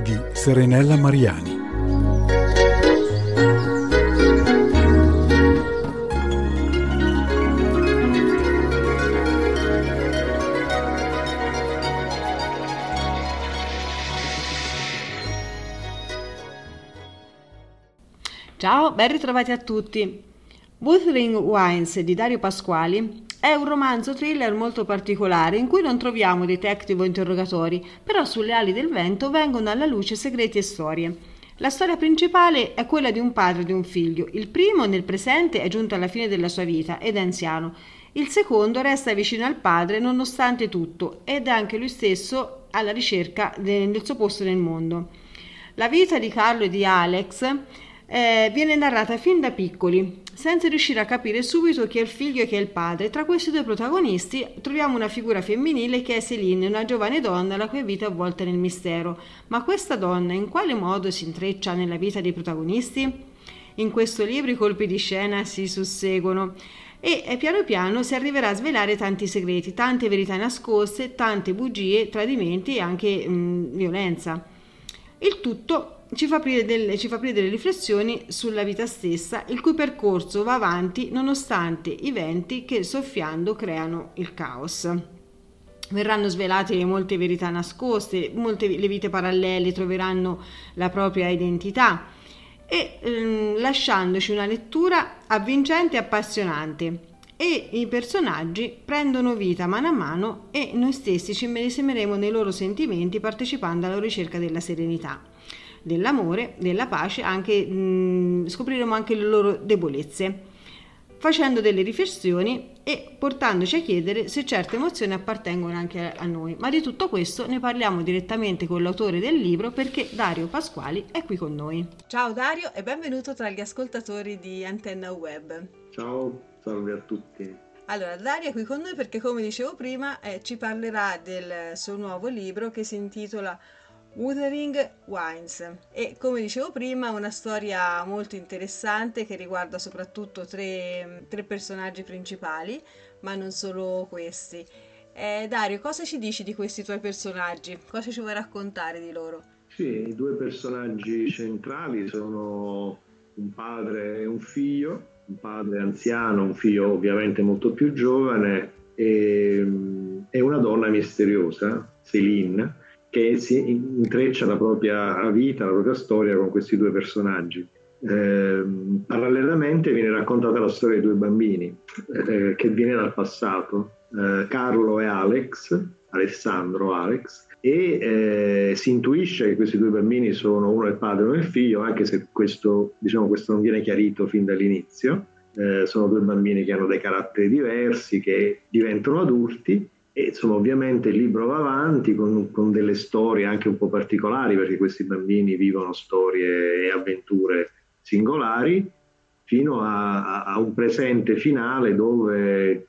di Serenella Mariani. Ciao, ben ritrovati a tutti. Wuthering Wines di Dario Pasquali è un romanzo thriller molto particolare in cui non troviamo detective o interrogatori, però sulle ali del vento vengono alla luce segreti e storie. La storia principale è quella di un padre e di un figlio. Il primo, nel presente, è giunto alla fine della sua vita ed è anziano. Il secondo resta vicino al padre nonostante tutto ed è anche lui stesso alla ricerca del suo posto nel mondo. La vita di Carlo e di Alex eh, viene narrata fin da piccoli, senza riuscire a capire subito chi è il figlio e chi è il padre. Tra questi due protagonisti troviamo una figura femminile che è Celine, una giovane donna la cui vita è avvolta nel mistero. Ma questa donna in quale modo si intreccia nella vita dei protagonisti? In questo libro i colpi di scena si susseguono e eh, piano piano si arriverà a svelare tanti segreti, tante verità nascoste, tante bugie, tradimenti e anche mh, violenza. Il tutto ci fa, delle, ci fa, aprire delle, riflessioni sulla vita stessa, il cui percorso va avanti nonostante i venti che soffiando creano il caos. Verranno svelate molte verità nascoste, molte le vite parallele troveranno la propria identità e ehm, lasciandoci una lettura avvincente e appassionante. E i personaggi prendono vita mano a mano e noi stessi ci medesimeremo nei loro sentimenti partecipando alla ricerca della serenità dell'amore, della pace, anche, mh, scopriremo anche le loro debolezze, facendo delle riflessioni e portandoci a chiedere se certe emozioni appartengono anche a noi. Ma di tutto questo ne parliamo direttamente con l'autore del libro perché Dario Pasquali è qui con noi. Ciao Dario e benvenuto tra gli ascoltatori di Antenna Web. Ciao, salve a tutti. Allora, Dario è qui con noi perché, come dicevo prima, eh, ci parlerà del suo nuovo libro che si intitola Wuthering Wines e come dicevo prima una storia molto interessante che riguarda soprattutto tre, tre personaggi principali ma non solo questi eh, Dario cosa ci dici di questi tuoi personaggi? cosa ci vuoi raccontare di loro? Sì, i due personaggi centrali sono un padre e un figlio un padre anziano, un figlio ovviamente molto più giovane e, e una donna misteriosa, Céline che si intreccia la propria vita, la propria storia con questi due personaggi. Eh, parallelamente viene raccontata la storia dei due bambini eh, che viene dal passato, eh, Carlo e Alex, Alessandro Alex, e eh, si intuisce che questi due bambini sono uno il padre e uno il figlio, anche se questo, diciamo, questo non viene chiarito fin dall'inizio. Eh, sono due bambini che hanno dei caratteri diversi, che diventano adulti e insomma, ovviamente il libro va avanti con, con, delle storie anche un po' particolari, perché questi bambini vivono storie e avventure singolari, fino a, a un presente finale dove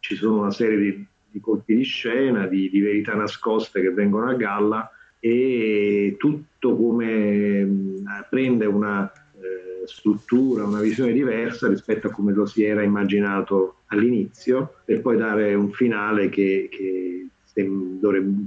ci sono una serie di, di colpi di scena, di, di, verità nascoste che vengono a galla e tutto come prende una eh, struttura, una visione diversa rispetto a come lo si era immaginato all'inizio per poi dare un finale che, che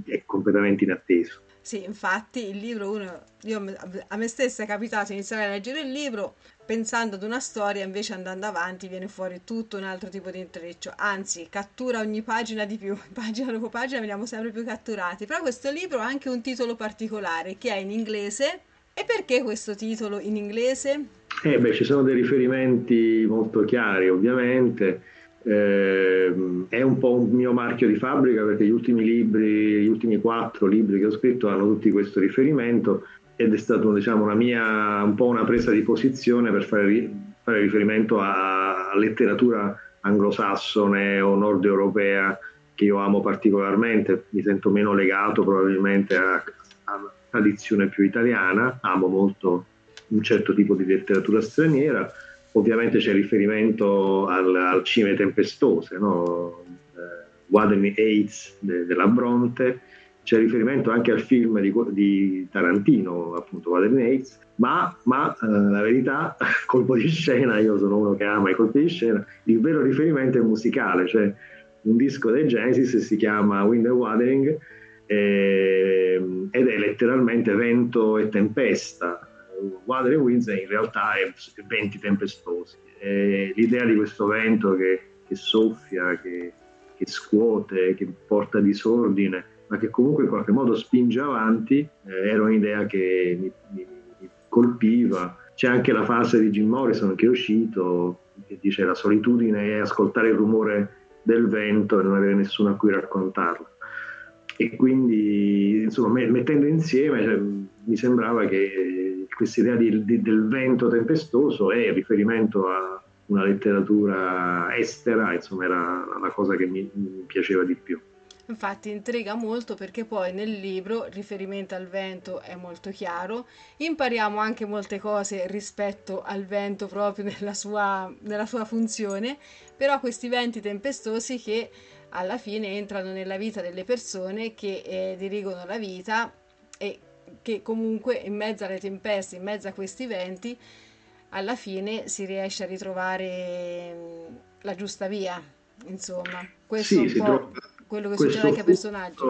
è completamente inatteso. Sì, infatti il libro, uno, io, a me stessa è capitato iniziare a leggere il libro pensando ad una storia, invece andando avanti viene fuori tutto un altro tipo di intreccio, anzi cattura ogni pagina di più, pagina dopo pagina veniamo sempre più catturati, però questo libro ha anche un titolo particolare che è in inglese e perché questo titolo in inglese? Eh beh, ci sono dei riferimenti molto chiari ovviamente, eh, è un po' un mio marchio di fabbrica perché gli ultimi libri, gli ultimi quattro libri che ho scritto hanno tutti questo riferimento ed è stata diciamo, una mia, un po' una presa di posizione per fare, fare riferimento a, a letteratura anglosassone o nord europea che io amo particolarmente, mi sento meno legato probabilmente alla tradizione più italiana, amo molto un certo tipo di letteratura straniera ovviamente c'è riferimento al, al Cime Tempestose, no? eh, Wuthering Heights de, della Bronte, c'è riferimento anche al film di, di Tarantino, appunto Wuthering Heights, ma, ma eh, la verità, colpo di scena, io sono uno che ama i colpi di scena, il vero riferimento è musicale, cioè un disco dei Genesis si chiama Wind and Wuthering eh, ed è letteralmente vento e tempesta. Wuthering Winds in realtà è venti tempestosi. Eh, l'idea di questo vento che, che soffia, che, che, scuote, che porta disordine, ma che comunque in qualche modo spinge avanti, eh, era un'idea che mi, mi, mi colpiva. C'è anche la fase di Jim Morrison che è uscito, che dice la solitudine è ascoltare il rumore del vento e non avere nessuno a cui raccontarlo. E quindi, insomma, mettendo insieme, cioè, mi sembrava che questa idea di, di, del vento tempestoso è riferimento a una letteratura estera, insomma, era la cosa che mi, mi piaceva di più. Infatti intriga molto perché poi nel libro il riferimento al vento è molto chiaro, impariamo anche molte cose rispetto al vento proprio nella sua, nella sua funzione, però questi venti tempestosi che alla fine entrano nella vita delle persone che eh, dirigono la vita e che comunque in mezzo alle tempeste, in mezzo a questi venti, alla fine si riesce a ritrovare mm, la giusta via. Insomma, questo sì, è un po' quello che succede anche ai personaggi.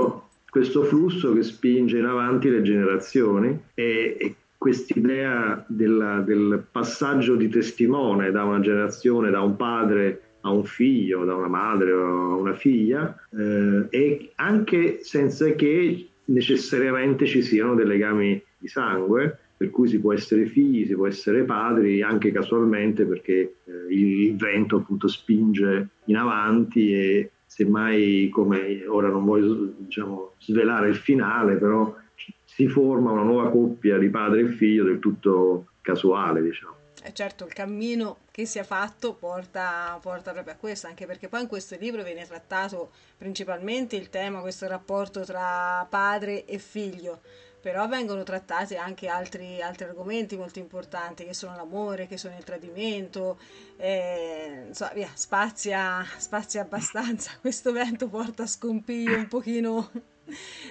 Questo flusso che spinge in avanti le generazioni e, e quest'idea della, del passaggio di testimone da una generazione, da un padre a un figlio, da una madre o a una figlia, eh, e anche senza che necessariamente ci siano dei legami di sangue, per cui si può essere figli, si può essere padri, anche casualmente perché eh, il vento appunto spinge in avanti e semmai come ora non voglio diciamo, svelare il finale, però si forma una nuova coppia di padre e figlio del tutto casuale, diciamo. E certo, il cammino che si è fatto porta, porta, proprio a questo, anche perché poi in questo libro viene trattato principalmente il tema, questo rapporto tra padre e figlio, però vengono trattati anche altri, altri argomenti molto importanti, che sono l'amore, che sono il tradimento, eh, insomma, via, spazia, spazia abbastanza. Questo vento porta a scompiglio un pochino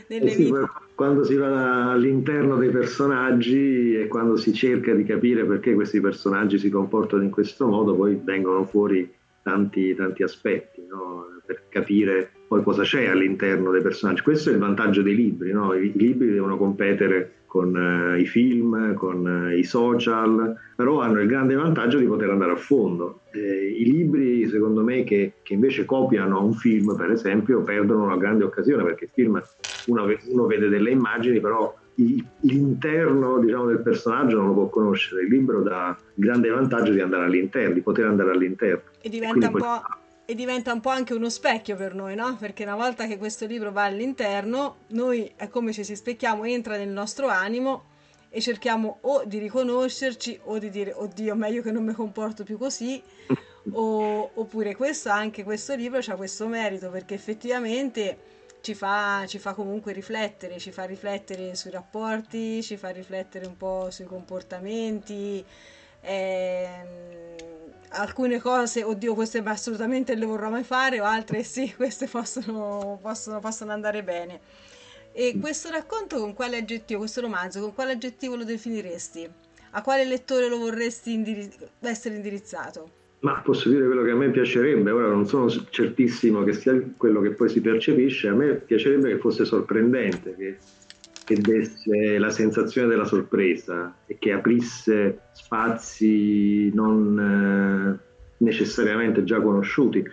eh sì, quando si va all'interno dei personaggi e quando si cerca di capire perché questi personaggi si comportano in questo modo, poi vengono fuori tanti, tanti aspetti no? per capire poi cosa c'è all'interno dei personaggi. Questo è il vantaggio dei libri, no? I libri devono competere con eh, i film, con eh, i social, però hanno il grande vantaggio di poter andare a fondo. Eh, I libri, secondo me, che, che, invece copiano un film, per esempio, perdono una grande occasione perché il film uno, uno vede delle immagini, però l'interno diciamo, del personaggio non lo può conoscere. Il libro dà il grande vantaggio di andare all'interno, di poter andare all'interno. E diventa, un, po', e diventa un po' anche uno specchio per noi, no? Perché una volta che questo libro va all'interno, noi è come se ci specchiamo, entra nel nostro animo e cerchiamo o di riconoscerci o di dire oddio meglio che non mi comporto più così o, oppure questo anche questo libro ha questo merito perché effettivamente ci fa, ci fa comunque riflettere, ci fa riflettere sui rapporti, ci fa riflettere un po' sui comportamenti. Ehm, alcune cose, oddio, queste assolutamente le vorrò mai fare, o altre sì, queste possono, possono, possono andare bene. E questo racconto con quale aggettivo, questo romanzo, con quale aggettivo lo definiresti? A quale lettore lo vorresti indiri- essere indirizzato? Ma posso dire quello che a me piacerebbe, ora non sono certissimo che sia quello che poi si percepisce, a me piacerebbe che fosse sorprendente, che, che desse la sensazione della sorpresa e che aprisse spazi non eh, necessariamente già conosciuti,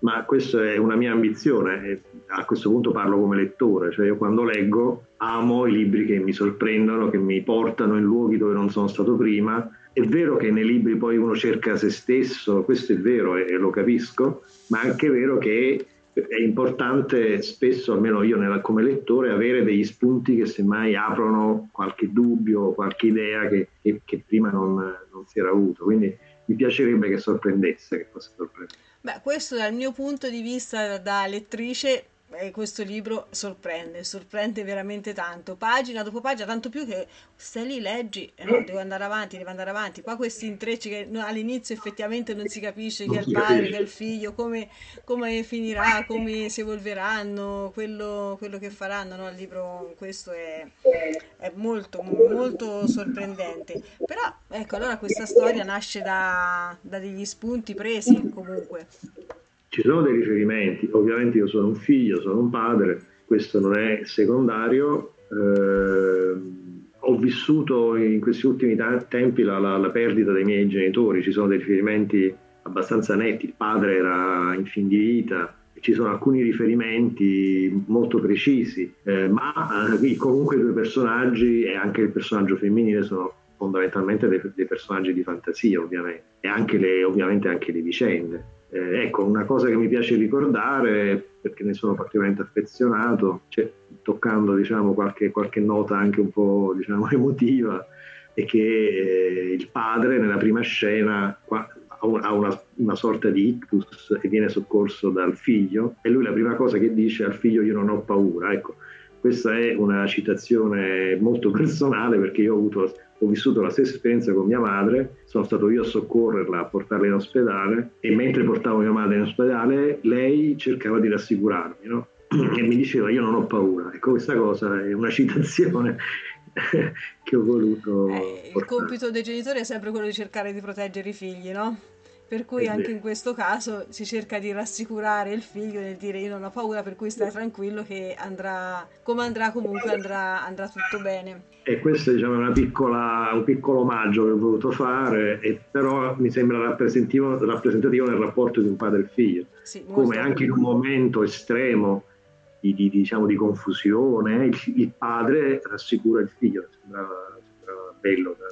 ma questa è una mia ambizione a questo punto parlo come lettore, cioè io quando leggo amo i libri che mi sorprendono, che mi portano in luoghi dove non sono stato prima. È vero che nei libri poi uno cerca se stesso, questo è vero e lo capisco, ma è anche vero che è importante spesso, almeno io nella, come lettore, avere degli spunti che semmai aprono qualche dubbio, qualche idea che, che, che prima non, non, si era avuto. Quindi mi piacerebbe che sorprendesse, che fosse sorprendente. Beh, questo dal mio punto di vista da lettrice e questo libro sorprende, sorprende veramente tanto, pagina dopo pagina, tanto più che se li leggi, eh, no, devo andare avanti, devo andare avanti, qua questi intrecci che all'inizio effettivamente non si capisce chi è il padre, chi è il figlio, come, come finirà, come si evolveranno, quello, quello che faranno, no? il libro questo è, è molto, molto sorprendente, però ecco, allora questa storia nasce da, da degli spunti presi comunque ci sono dei riferimenti, ovviamente io sono un figlio, sono un padre questo non è secondario. Eh, ho vissuto in questi ultimi tempi la, la, la, perdita dei miei genitori, ci sono dei riferimenti abbastanza netti, il padre era in fin di vita, ci sono alcuni riferimenti molto precisi, eh, ma eh, comunque i due personaggi e anche il personaggio femminile sono fondamentalmente dei, dei personaggi di fantasia ovviamente. E anche le, ovviamente anche le vicende. Eh, ecco, una cosa che mi piace ricordare, perché ne sono particolarmente affezionato, cioè, toccando diciamo, qualche, qualche, nota anche un po' diciamo, emotiva, è che eh, il padre nella prima scena qua, ha una, una, sorta di ictus e viene soccorso dal figlio e lui la prima cosa che dice al figlio io non ho paura. Ecco, questa è una citazione molto personale perché io ho avuto ho vissuto la stessa esperienza con mia madre, sono stato io a soccorrerla, a portarla in ospedale e mentre portavo mia madre in ospedale lei cercava di rassicurarmi no? e mi diceva io non ho paura. Ecco questa cosa è una citazione che ho voluto... Eh, il compito dei genitori è sempre quello di cercare di proteggere i figli, no? Per cui anche in questo caso si cerca di rassicurare il figlio nel dire io non ho paura, per cui stai tranquillo che andrà, come andrà comunque andrà, andrà tutto bene. E questo diciamo, è piccola, un piccolo omaggio che ho voluto fare, e però mi sembra rappresentativo, rappresentativo nel rapporto di un padre e figlio. Sì, come anche in un momento estremo di, di, diciamo, di confusione, il, il, padre rassicura il figlio, sembrava, sembrava bello da,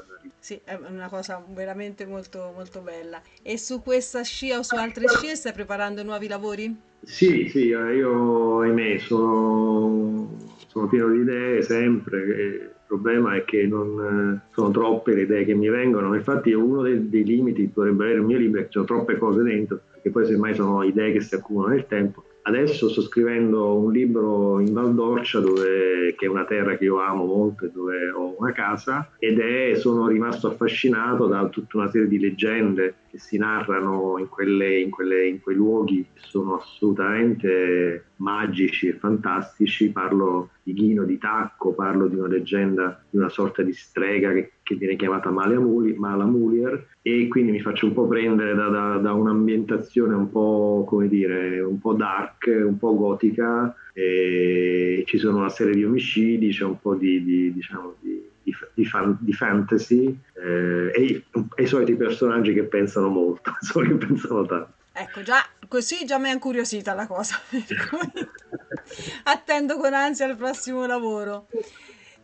sì, è una cosa veramente molto, molto bella. E su questa scia o su altre scie stai preparando nuovi lavori? Sì, sì, io ahimè sono, sono pieno di idee sempre. Il problema è che non sono troppe le idee che mi vengono. Infatti, uno dei, dei limiti dovrebbe avere il mio libro è che sono troppe cose dentro, che poi semmai sono idee che si accumulano nel tempo Adesso sto scrivendo un libro in Val d'Orcia, dove, che è una terra che io amo molto e dove ho una casa, ed è, sono rimasto affascinato da tutta una serie di leggende che si narrano in, quelle, in, quelle, in quei luoghi che sono assolutamente magici e fantastici. Parlo di Ghino di Tacco, parlo di una leggenda di una sorta di strega che, che viene chiamata Mala Mulier e quindi mi faccio un po' prendere da, da, da, un'ambientazione un po' come dire, un po' dark, un po' gotica ci sono una serie di omicidi, c'è un po' di, di diciamo, di, di, fan, di fantasy eh, e, e, i, soliti personaggi che pensano molto, solo che pensano tanto. Ecco, già così già mi è incuriosita la cosa, attendo con ansia il prossimo lavoro.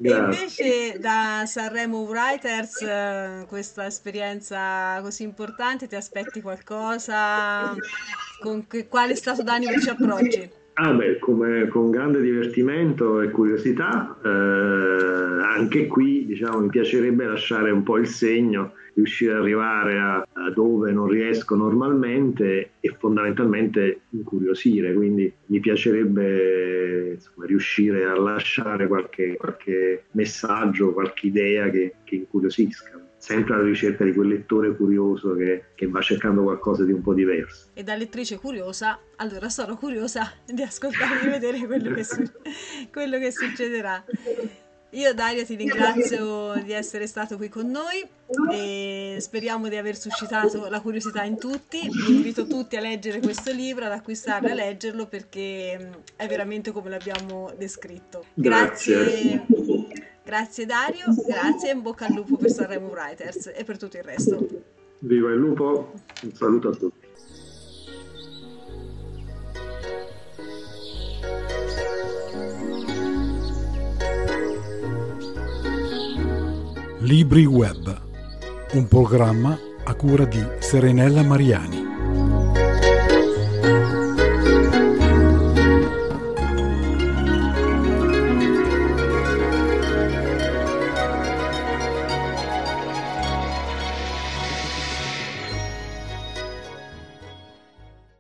E invece da Sanremo Writers, eh, questa esperienza così importante, ti aspetti qualcosa? Con che, quale stato d'animo ci approcci? Ah beh, come, con grande divertimento e curiosità, eh, anche qui diciamo, mi piacerebbe lasciare un po' il segno, riuscire ad arrivare a, a dove non riesco normalmente e fondamentalmente incuriosire, quindi mi piacerebbe insomma, riuscire a lasciare qualche, qualche messaggio, qualche idea che, che incuriosisca sempre alla ricerca di quel lettore curioso che, che, va cercando qualcosa di un po' diverso. E da lettrice curiosa, allora sono curiosa di ascoltare e di vedere quello che, su- quello che succederà. Io Dario ti ringrazio di essere stato qui con noi e speriamo di aver suscitato la curiosità in tutti. Invito tutti a leggere questo libro, ad acquistarlo e a leggerlo perché è veramente come l'abbiamo descritto. Grazie. grazie. Grazie Dario, grazie e in bocca al lupo per Sanremo Writers e per tutto il resto. Viva il lupo, un saluto a tutti. Libri Web, un programma a cura di Serenella Mariani.